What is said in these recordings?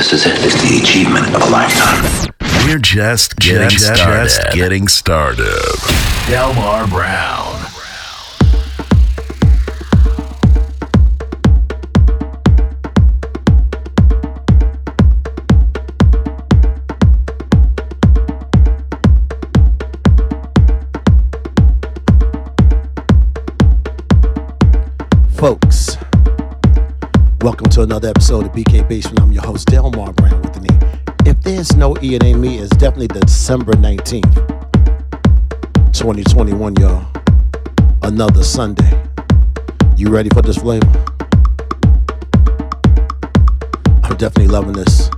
This is it. It's the achievement of a lifetime. We're just getting Just- started. just getting started. Delmar Browne. Folks, welcome to another episode of BK Basement. I'm your host, Delmar Browne with an E. If there's no E, it ain't me. It's definitely December 19th, 2021, y'all. Another Sunday. You ready for this flavor? I'm definitely loving this.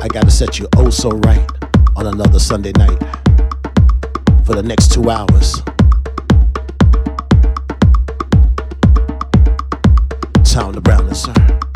I gotta set you oh so right on another Sunday night for the next two hours. Town the Brown, sir.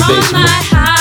my heart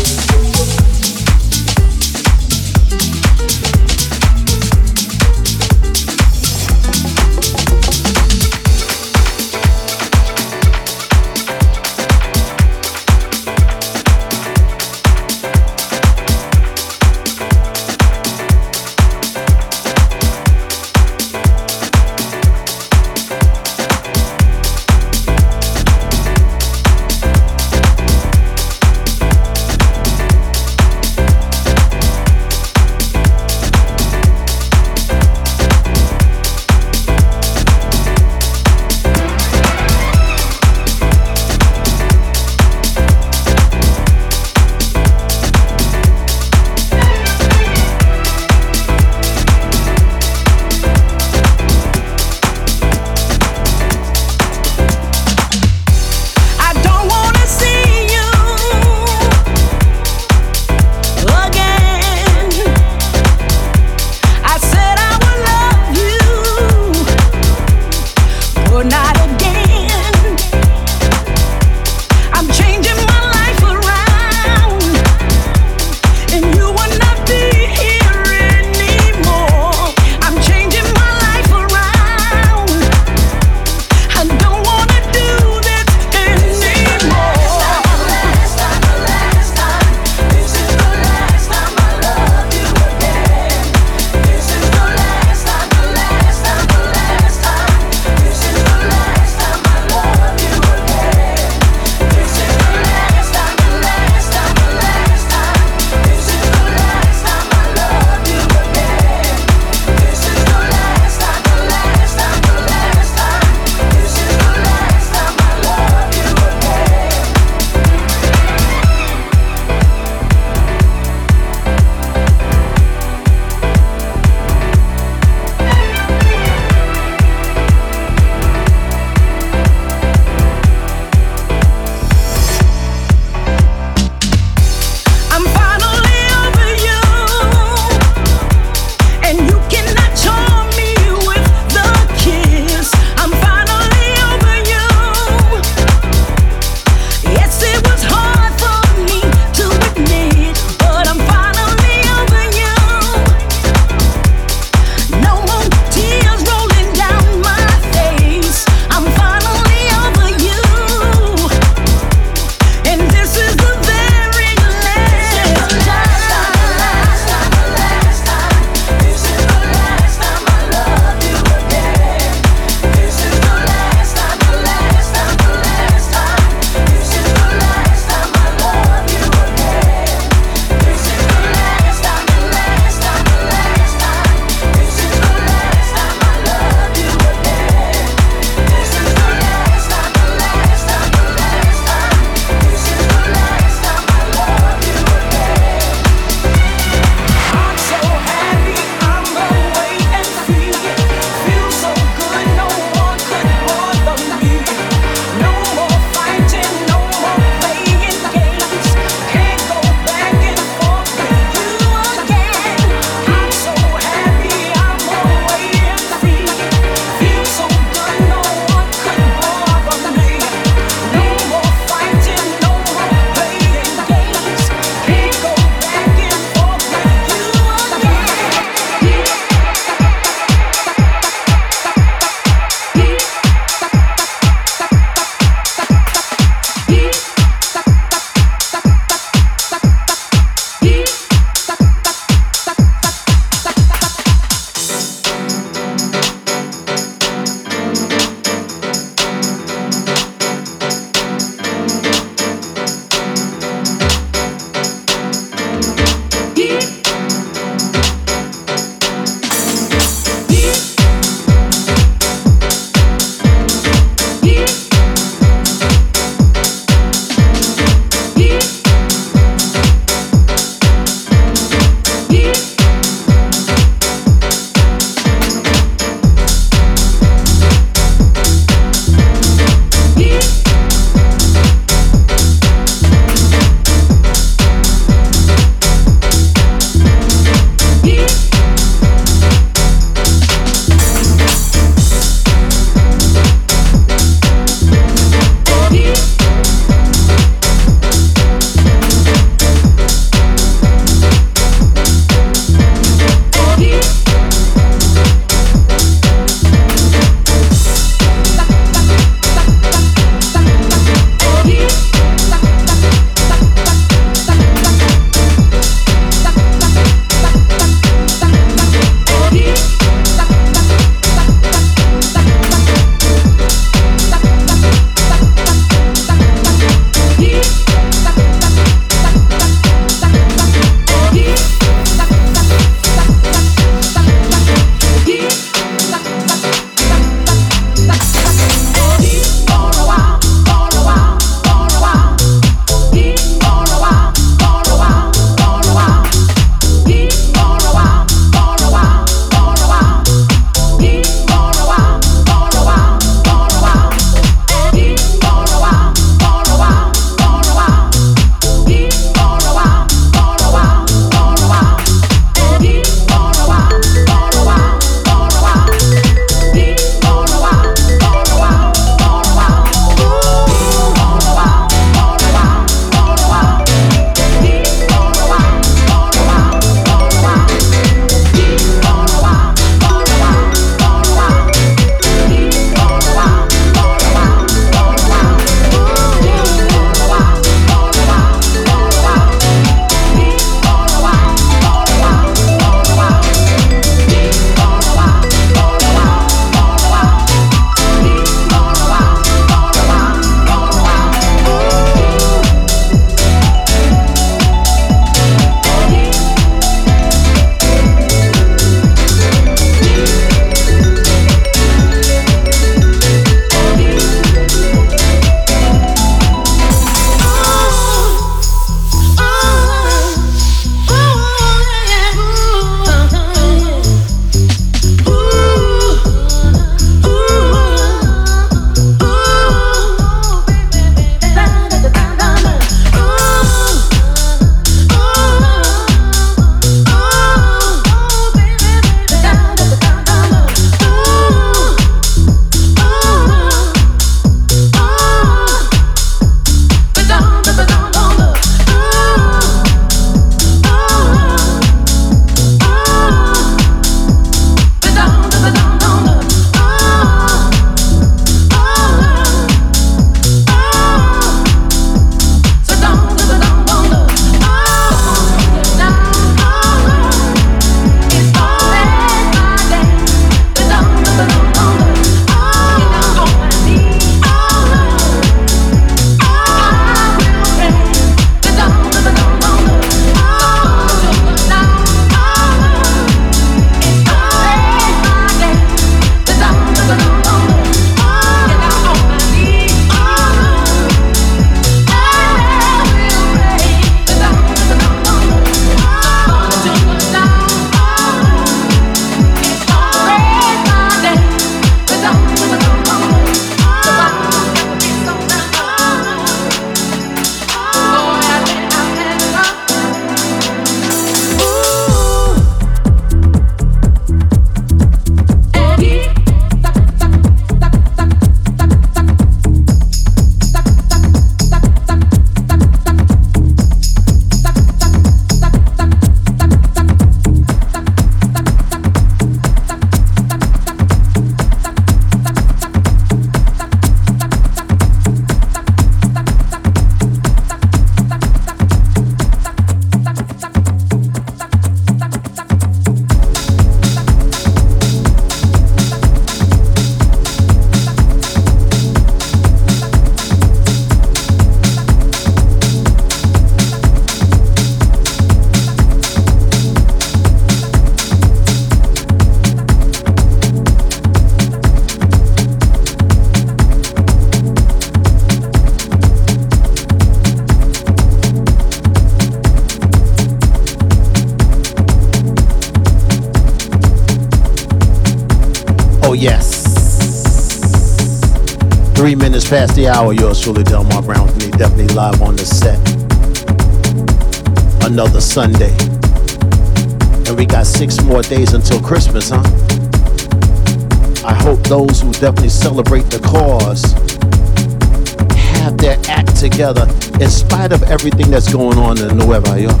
everything that's going on in Nueva York.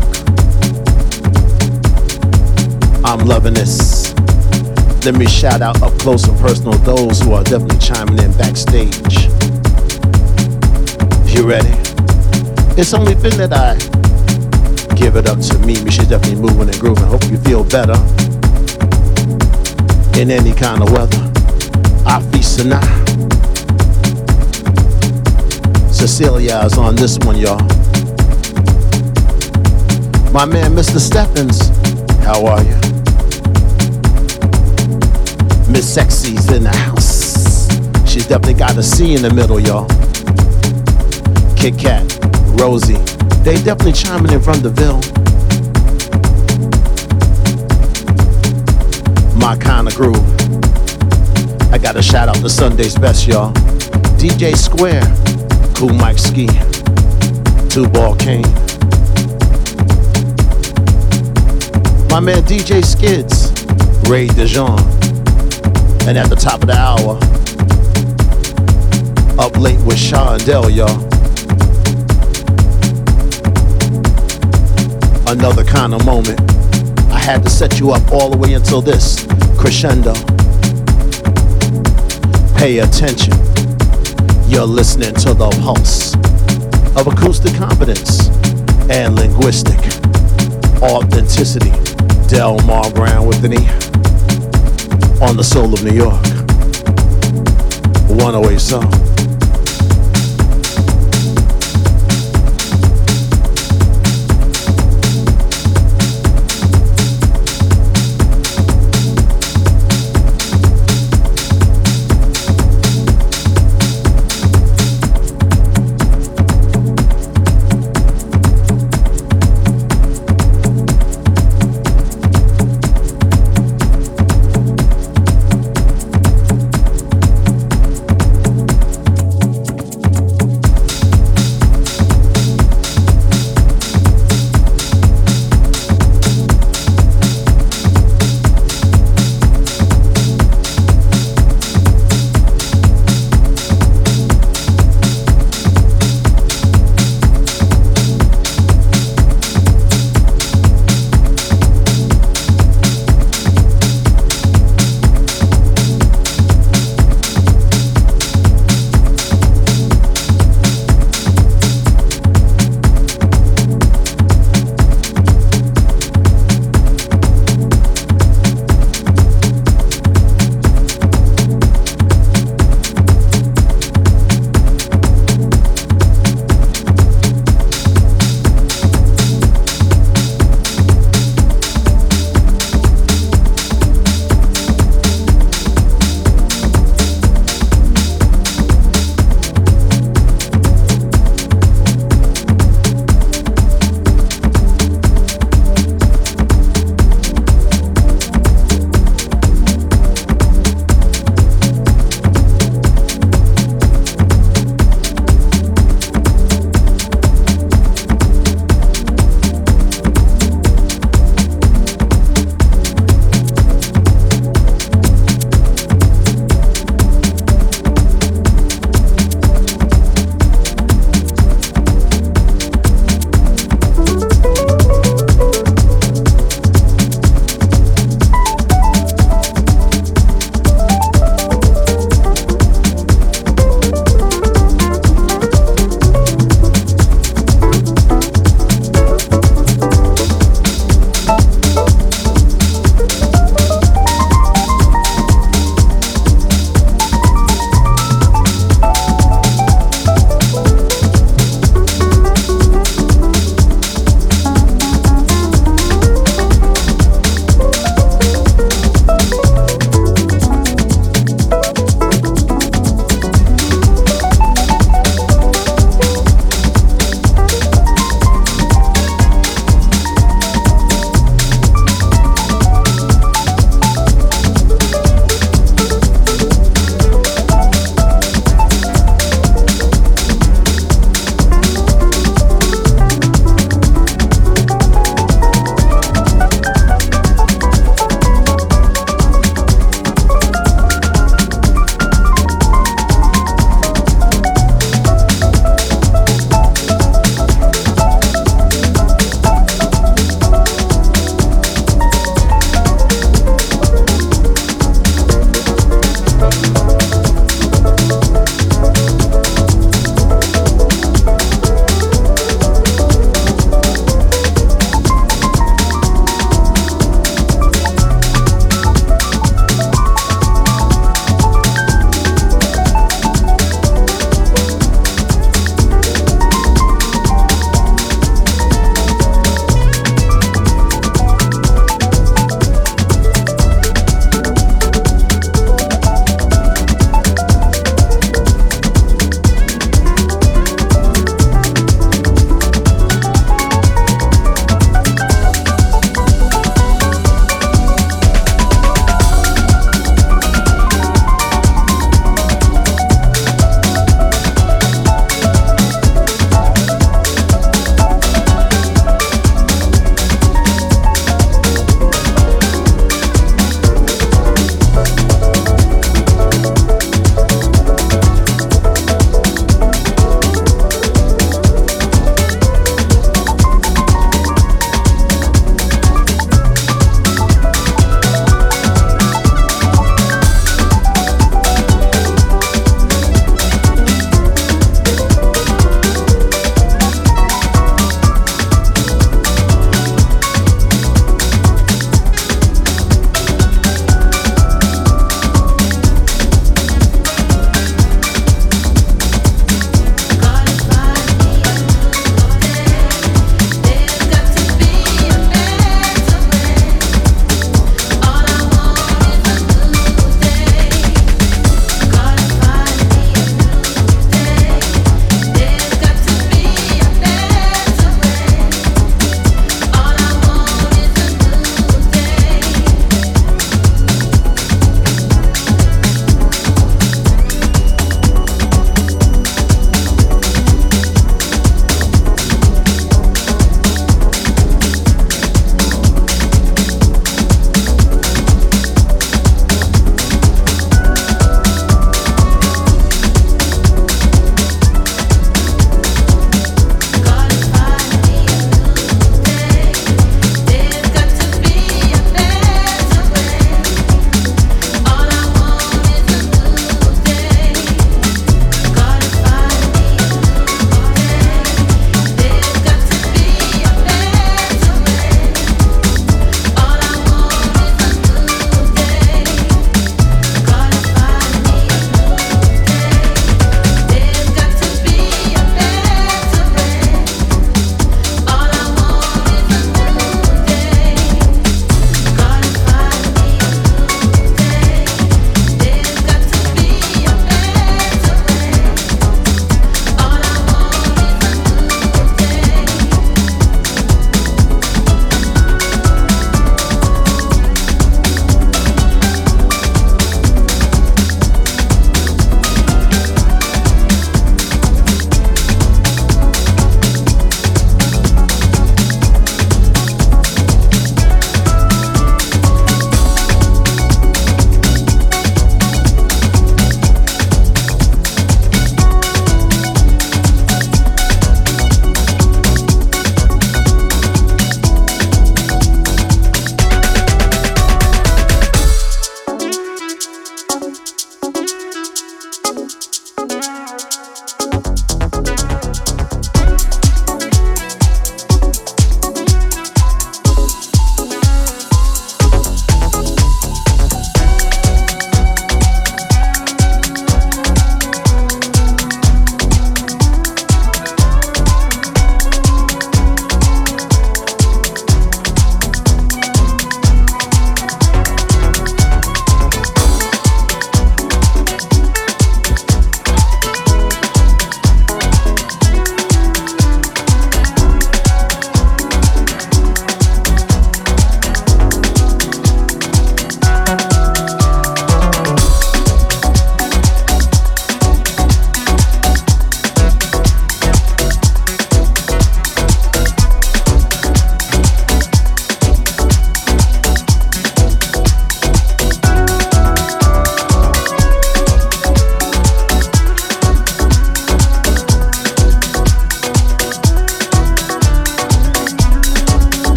I'm loving this. Let me shout out up close and personal those who are definitely chiming in backstage. You ready? It's only fitting that I give it up to me. She's definitely moving and grooving. Hope you feel better in any kind of weather. Afisana. Cecilia is on this one, y'all. My man, Mr. Steffens, how are you? Miss Sexy's in the house. She's definitely got a C in the middle, y'all. Kit Kat, Rosie, they definitely chiming in from the Ville. My kind of groove. I gotta shout out to Sunday's best, y'all. DJ Square, Cool Mike Ski, Two Ball King. My man DJ Skids, Ray DeJean. And at the top of the hour, up late with Shondell, y'all. Another kind of moment. I had to set you up all the way until this crescendo. Pay attention. You're listening to the pulse of acoustic competence and linguistic authenticity. Delmar Browne with an E on the soul of New York. 108 Soul.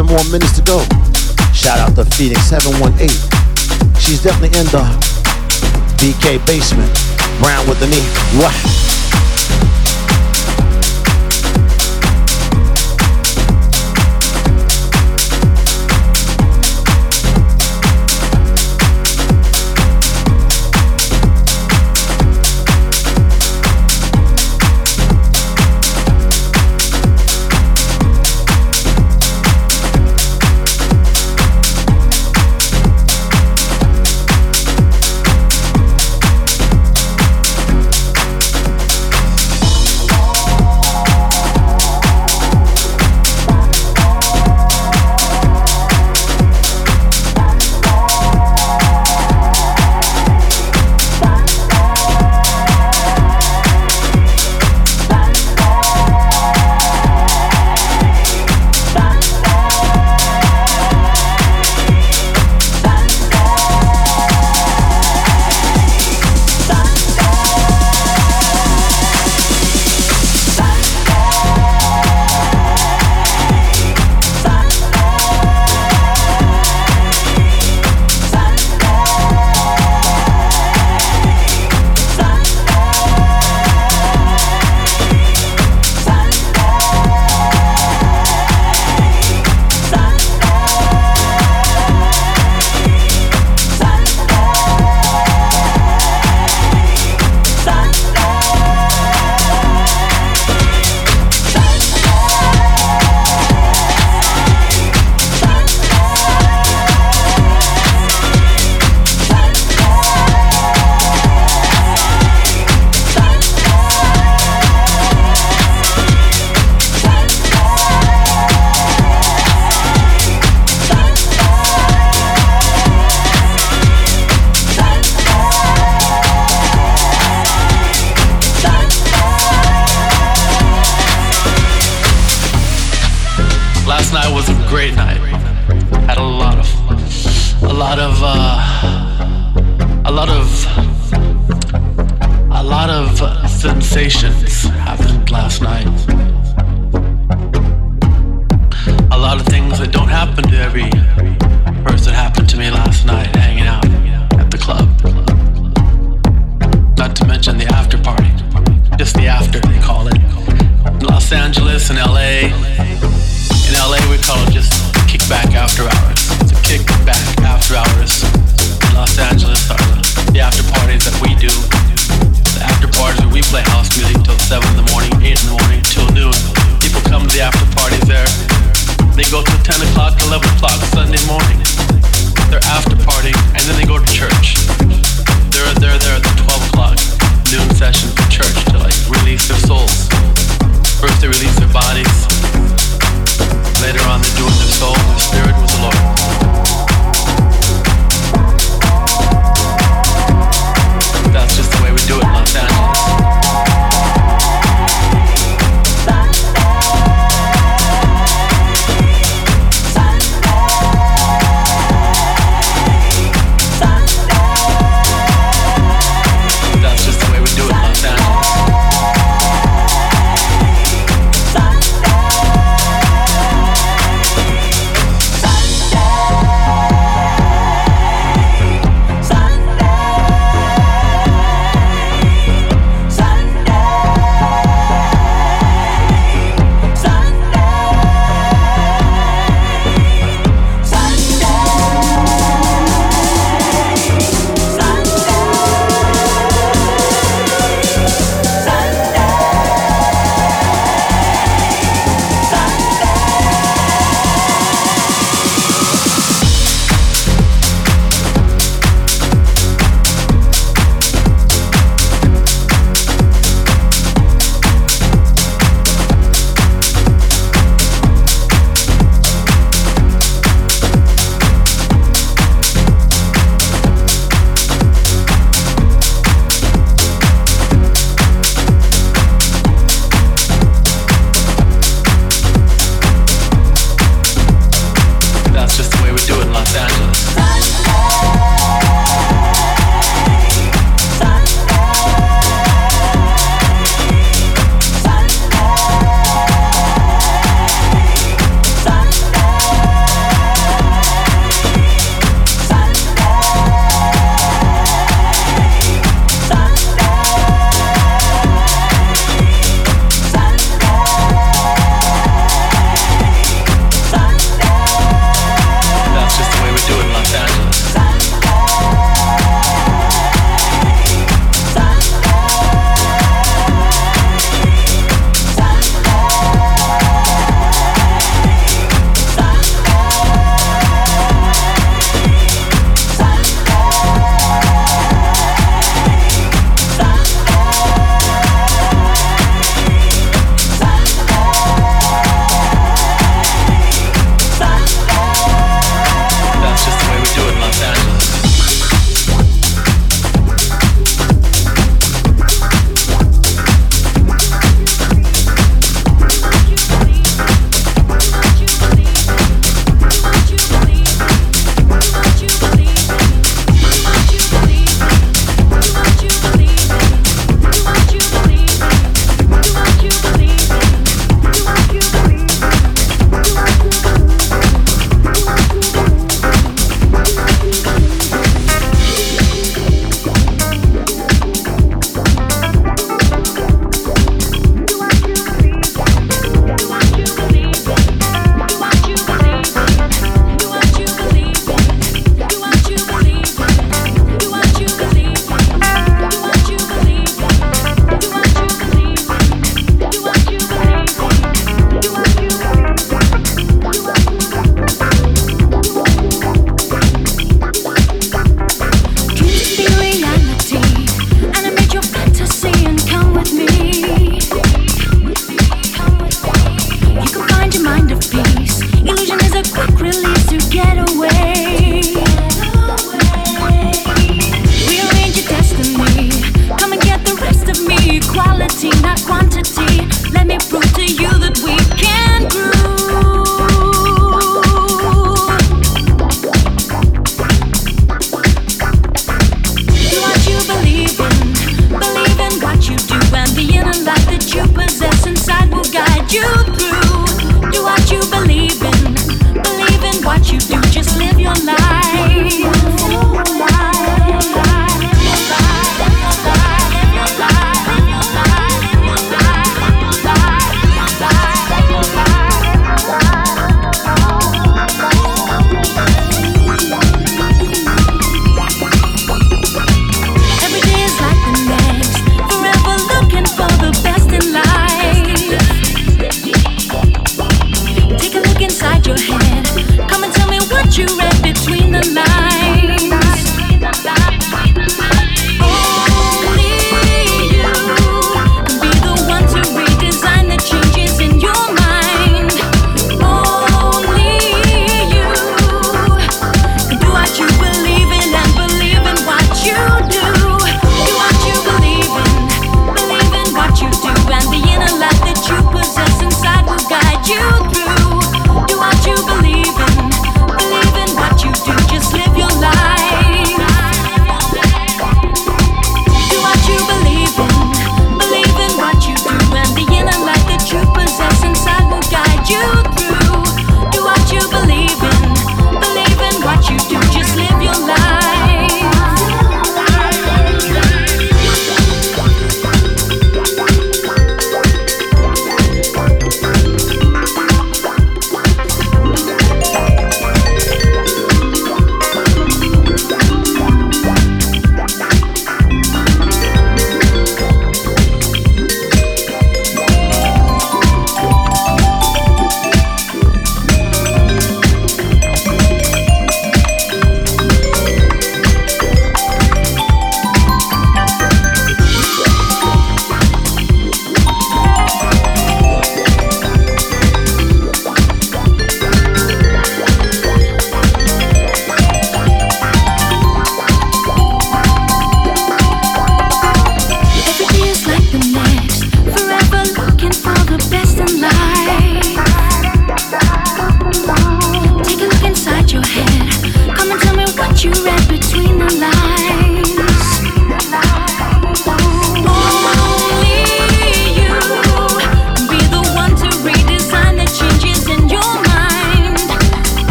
27 more minutes to go. Shout out to Phoenix 718. She's definitely in the BK basement. Brown with the knee. What?